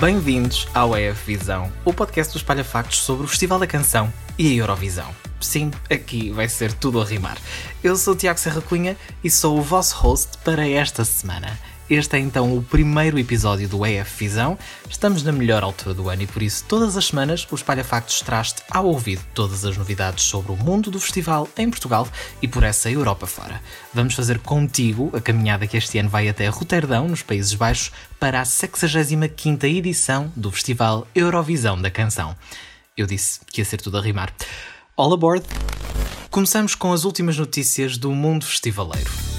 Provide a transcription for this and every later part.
Bem-vindos ao EF Visão, o podcast dos Palhafactos sobre o Festival da Canção e a Eurovisão. Sim, aqui vai ser tudo a rimar. Eu sou o Tiago Serra Cunha e sou o vosso host para esta semana. Este é então o primeiro episódio do EF Visão. Estamos na melhor altura do ano e por isso, todas as semanas, o Espalha Factos traz-te ao ouvido todas as novidades sobre o mundo do festival em Portugal e por essa Europa fora. Vamos fazer contigo a caminhada que este ano vai até Roterdão, nos Países Baixos, para a 65 edição do Festival Eurovisão da Canção. Eu disse que ia ser tudo a rimar. All aboard! Começamos com as últimas notícias do mundo festivaleiro.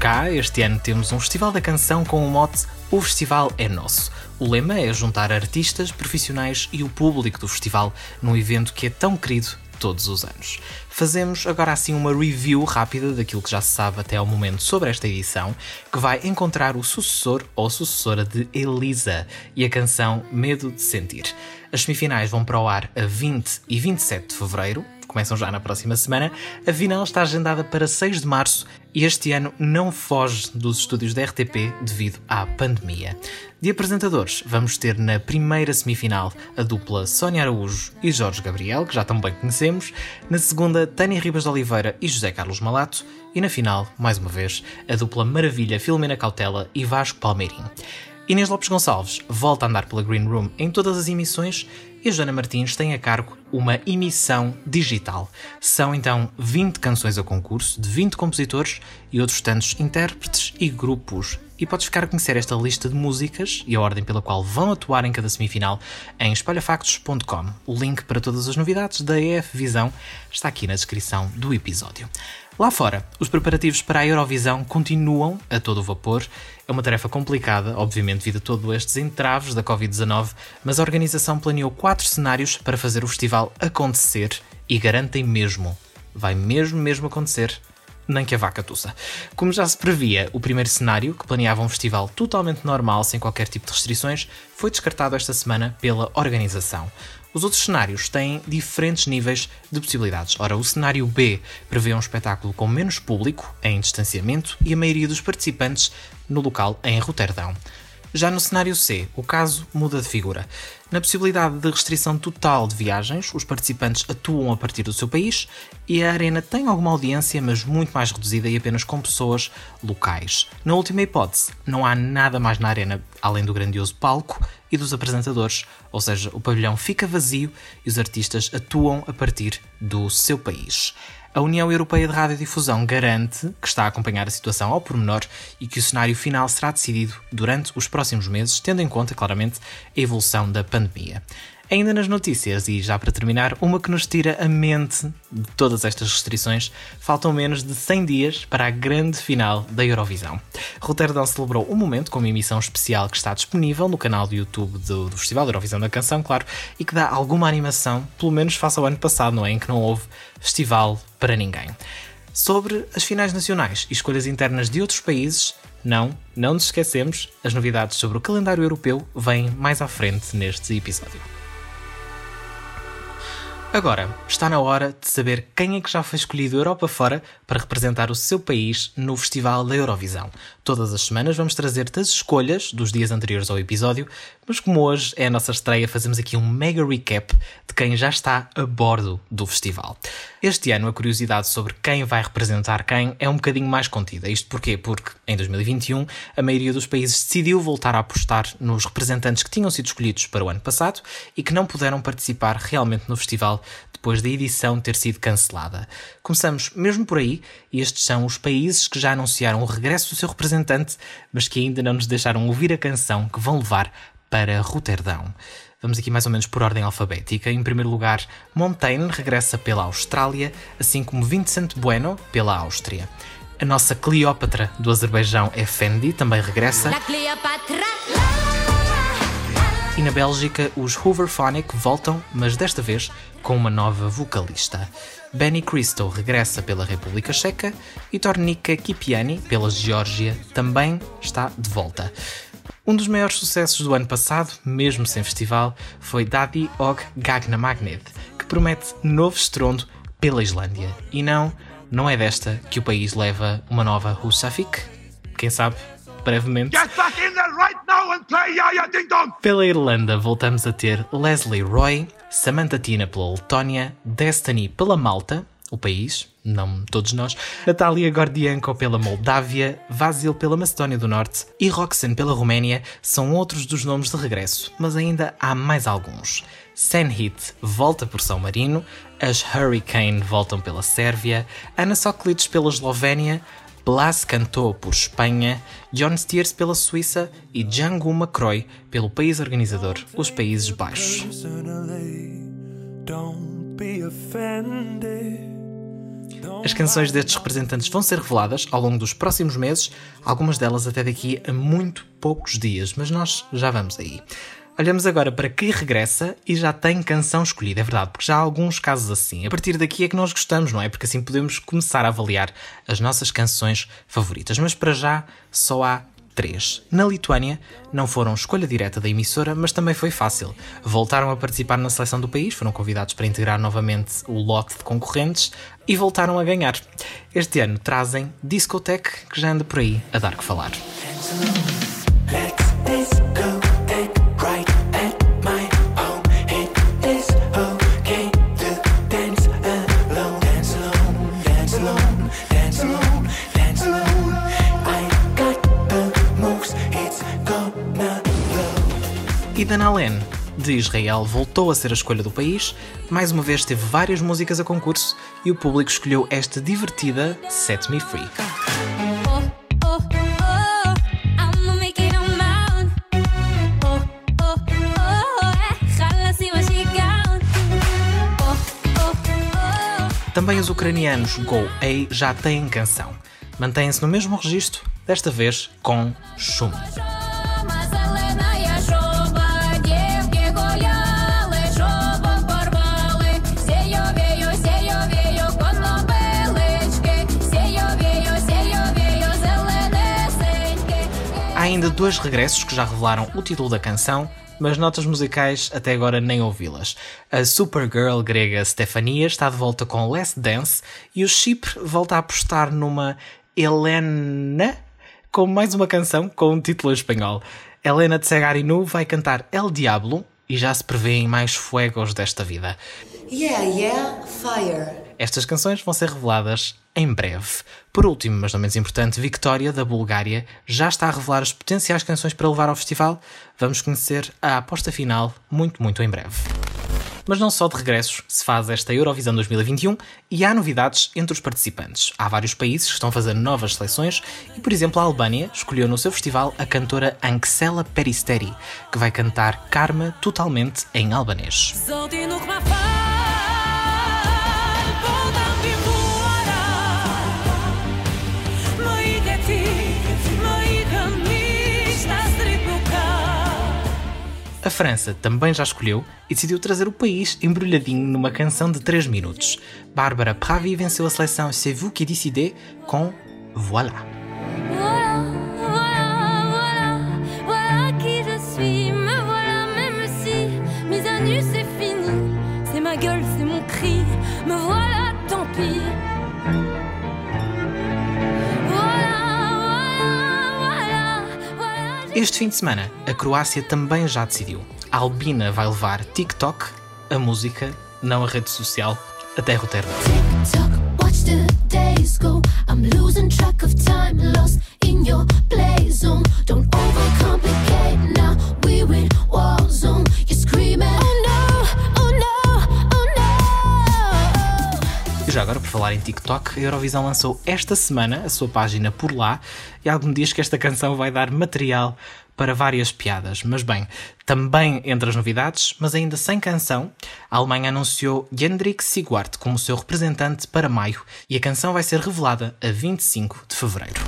Cá, este ano temos um Festival da Canção com o mote O Festival é Nosso. O lema é juntar artistas, profissionais e o público do festival num evento que é tão querido todos os anos. Fazemos agora assim uma review rápida daquilo que já se sabe até ao momento sobre esta edição, que vai encontrar o sucessor ou sucessora de Elisa e a canção Medo de Sentir. As semifinais vão para o ar a 20 e 27 de fevereiro, começam já na próxima semana. A final está agendada para 6 de março e este ano não foge dos estúdios da RTP devido à pandemia. De apresentadores, vamos ter na primeira semifinal a dupla Sónia Araújo e Jorge Gabriel, que já tão bem conhecemos, na segunda, Tânia Ribas de Oliveira e José Carlos Malato, e na final, mais uma vez, a dupla Maravilha Filomena Cautela e Vasco Palmeirim. Inês Lopes Gonçalves volta a andar pela Green Room em todas as emissões e a Joana Martins tem a cargo uma emissão digital. São então 20 canções a concurso, de 20 compositores e outros tantos intérpretes e grupos. E podes ficar a conhecer esta lista de músicas e a ordem pela qual vão atuar em cada semifinal em espalhafactos.com. O link para todas as novidades da EF Visão está aqui na descrição do episódio. Lá fora, os preparativos para a Eurovisão continuam a todo vapor. É uma tarefa complicada, obviamente, devido a todos estes entraves da Covid-19, mas a organização planeou quatro cenários para fazer o festival acontecer e garantem mesmo, vai mesmo, mesmo acontecer, nem que a vaca tussa. Como já se previa, o primeiro cenário, que planeava um festival totalmente normal, sem qualquer tipo de restrições, foi descartado esta semana pela organização. Os outros cenários têm diferentes níveis de possibilidades. Ora, o cenário B prevê um espetáculo com menos público, em distanciamento, e a maioria dos participantes no local em Roterdão. Já no cenário C, o caso muda de figura. Na possibilidade de restrição total de viagens, os participantes atuam a partir do seu país e a arena tem alguma audiência, mas muito mais reduzida e apenas com pessoas locais. Na última hipótese, não há nada mais na arena além do grandioso palco e dos apresentadores, ou seja, o pavilhão fica vazio e os artistas atuam a partir do seu país. A União Europeia de Radiodifusão garante que está a acompanhar a situação ao pormenor e que o cenário final será decidido durante os próximos meses, tendo em conta, claramente, a evolução da pandemia. Ainda nas notícias, e já para terminar, uma que nos tira a mente de todas estas restrições, faltam menos de 100 dias para a grande final da Eurovisão. Roterdão celebrou o um momento com uma emissão especial que está disponível no canal do YouTube do, do Festival da Eurovisão da Canção, claro, e que dá alguma animação, pelo menos face ao ano passado, não é? Em que não houve festival para ninguém. Sobre as finais nacionais e escolhas internas de outros países, não, não nos esquecemos, as novidades sobre o calendário europeu vêm mais à frente neste episódio. Agora, está na hora de saber quem é que já foi escolhido Europa fora para representar o seu país no Festival da Eurovisão. Todas as semanas vamos trazer-te as escolhas dos dias anteriores ao episódio, mas como hoje é a nossa estreia, fazemos aqui um mega recap de quem já está a bordo do festival. Este ano a curiosidade sobre quem vai representar quem é um bocadinho mais contida. Isto porquê? Porque em 2021 a maioria dos países decidiu voltar a apostar nos representantes que tinham sido escolhidos para o ano passado e que não puderam participar realmente no festival depois da edição ter sido cancelada. Começamos mesmo por aí, e estes são os países que já anunciaram o regresso do seu representante, mas que ainda não nos deixaram ouvir a canção que vão levar para Roterdão. Vamos aqui mais ou menos por ordem alfabética. Em primeiro lugar, Montaigne regressa pela Austrália, assim como Vincent Bueno pela Áustria. A nossa Cleópatra do Azerbaijão, Effendi, também regressa. E na Bélgica, os Hooverphonic voltam, mas desta vez com uma nova vocalista. Benny Cristo regressa pela República Checa e Tornika Kipiani, pela Geórgia, também está de volta. Um dos maiores sucessos do ano passado, mesmo sem festival, foi Daddy Og Gagna Magnet, que promete novo estrondo pela Islândia. E não, não é desta que o país leva uma nova Husafik? Quem sabe brevemente. Right pela Irlanda, voltamos a ter Leslie Roy, Samantha Tina pela Letónia, Destiny pela Malta, o país, não todos nós, Natália Gordianko pela Moldávia, Vasil pela Macedónia do Norte e Roxanne pela Roménia são outros dos nomes de regresso, mas ainda há mais alguns. Senhit volta por São Marino, as Hurricane voltam pela Sérvia, Ana Soklic pela Eslovénia, Blas cantou por Espanha, John Steers pela Suíça e Django McCroy pelo país organizador, os Países Baixos. As canções destes representantes vão ser reveladas ao longo dos próximos meses, algumas delas até daqui a muito poucos dias, mas nós já vamos aí. Olhamos agora para quem regressa e já tem canção escolhida, é verdade, porque já há alguns casos assim. A partir daqui é que nós gostamos, não é? Porque assim podemos começar a avaliar as nossas canções favoritas. Mas para já só há três. Na Lituânia, não foram escolha direta da emissora, mas também foi fácil. Voltaram a participar na seleção do país, foram convidados para integrar novamente o lote de concorrentes e voltaram a ganhar. Este ano trazem Discotech, que já anda por aí a dar que falar. Idan Allen, de Israel, voltou a ser a escolha do país. Mais uma vez teve várias músicas a concurso e o público escolheu esta divertida Set Me Free. Também os ucranianos Go A já têm canção. Mantêm-se no mesmo registro, desta vez com Shum. Ainda dois regressos que já revelaram o título da canção, mas notas musicais até agora nem ouvi-las. A Supergirl grega Stefania está de volta com Last Dance e o Chipre volta a apostar numa Helena com mais uma canção com um título em espanhol. Helena de Segarinu vai cantar El Diablo e já se prevêem mais fuegos desta vida. Yeah, yeah, fire. Estas canções vão ser reveladas em breve. Por último, mas não menos importante, Victoria, da Bulgária, já está a revelar as potenciais canções para levar ao festival. Vamos conhecer a aposta final muito, muito em breve. Mas não só de regressos se faz esta Eurovisão 2021 e há novidades entre os participantes. Há vários países que estão fazendo novas seleções e, por exemplo, a Albânia escolheu no seu festival a cantora Anxela Peristeri, que vai cantar Karma totalmente em albanês. A França também já escolheu e decidiu trazer o país embrulhadinho numa canção de 3 minutos. Bárbara Pravi venceu a seleção C'est vous qui décidez com Voilà. Este fim de semana, a Croácia também já decidiu. A Albina vai levar TikTok, a música, não a rede social, até Rotterdam. TikTok, a Eurovisão lançou esta semana a sua página por lá e algo me diz que esta canção vai dar material para várias piadas. Mas bem, também entre as novidades, mas ainda sem canção, a Alemanha anunciou Jendrik Sigwart como seu representante para maio e a canção vai ser revelada a 25 de fevereiro.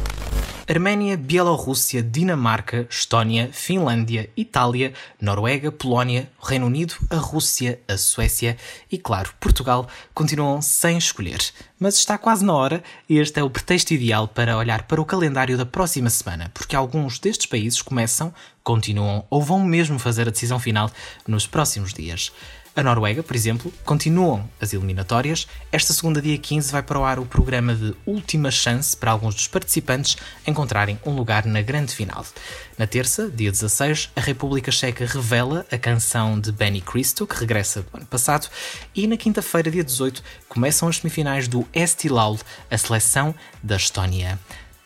Arménia, Bielorrússia, Dinamarca, Estónia, Finlândia, Itália, Noruega, Polónia, Reino Unido, a Rússia, a Suécia e, claro, Portugal continuam sem escolher. Mas está quase na hora e este é o pretexto ideal para olhar para o calendário da próxima semana, porque alguns destes países começam, continuam ou vão mesmo fazer a decisão final nos próximos dias. A Noruega, por exemplo, continuam as eliminatórias. Esta segunda, dia 15, vai para o ar o programa de última chance para alguns dos participantes encontrarem um lugar na grande final. Na terça, dia 16, a República Checa revela a canção de Benny Cristo, que regressa do ano passado, e na quinta-feira, dia 18, começam as semifinais do Estilaul, a seleção da Estónia.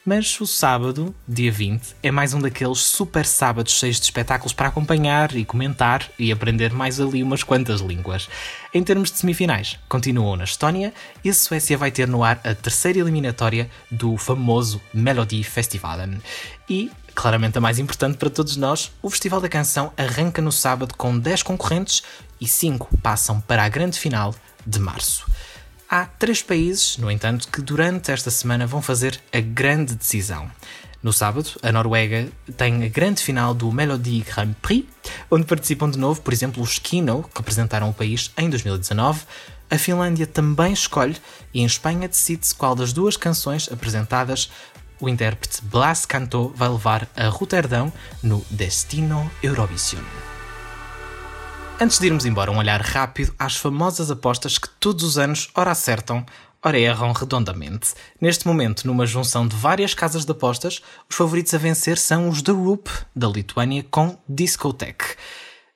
Mas o sábado, dia 20, é mais um daqueles super sábados cheios de espetáculos para acompanhar e comentar e aprender mais ali umas quantas línguas. Em termos de semifinais, continuam na Estónia e a Suécia vai ter no ar a terceira eliminatória do famoso Melody Festivalen. E, claramente a mais importante para todos nós, o Festival da Canção arranca no sábado com 10 concorrentes e 5 passam para a grande final de março. Há três países, no entanto, que durante esta semana vão fazer a grande decisão. No sábado, a Noruega tem a grande final do Melody Grand Prix, onde participam de novo, por exemplo, os Kino, que representaram o país em 2019. A Finlândia também escolhe e em Espanha decide-se qual das duas canções apresentadas o intérprete Blas Canto vai levar a Roterdão no Destino Eurovision. Antes de irmos embora, um olhar rápido às famosas apostas que todos os anos ora acertam, ora erram redondamente. Neste momento, numa junção de várias casas de apostas, os favoritos a vencer são os The Roop, da Lituânia, com Discotech.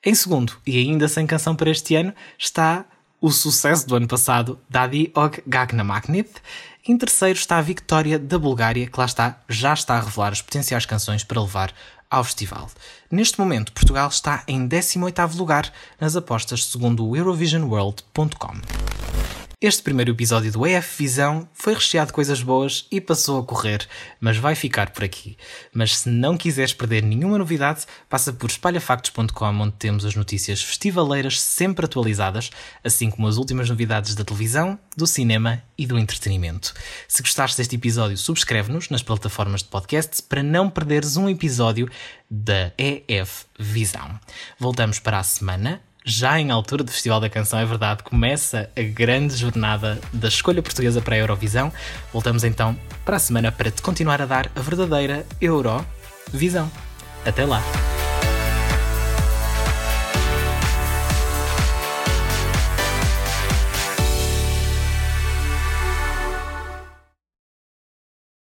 Em segundo, e ainda sem canção para este ano, está o sucesso do ano passado, Dadi Og Gagna. Em terceiro está a vitória da Bulgária, que lá está, já está a revelar as potenciais canções para levar ao festival. Neste momento, Portugal está em 18º lugar nas apostas segundo o EurovisionWorld.com. Este primeiro episódio do EF Visão foi recheado de coisas boas e passou a correr, mas vai ficar por aqui. Mas se não quiseres perder nenhuma novidade, passa por espalhafactos.com, onde temos as notícias festivaleiras sempre atualizadas, assim como as últimas novidades da televisão, do cinema e do entretenimento. Se gostaste deste episódio, subscreve-nos nas plataformas de podcast para não perderes um episódio da EF Visão. Voltamos para a semana já em altura do Festival da Canção, é verdade, começa a grande jornada da escolha portuguesa para a Eurovisão. Voltamos então para a semana para te continuar a dar a verdadeira Eurovisão. Até lá!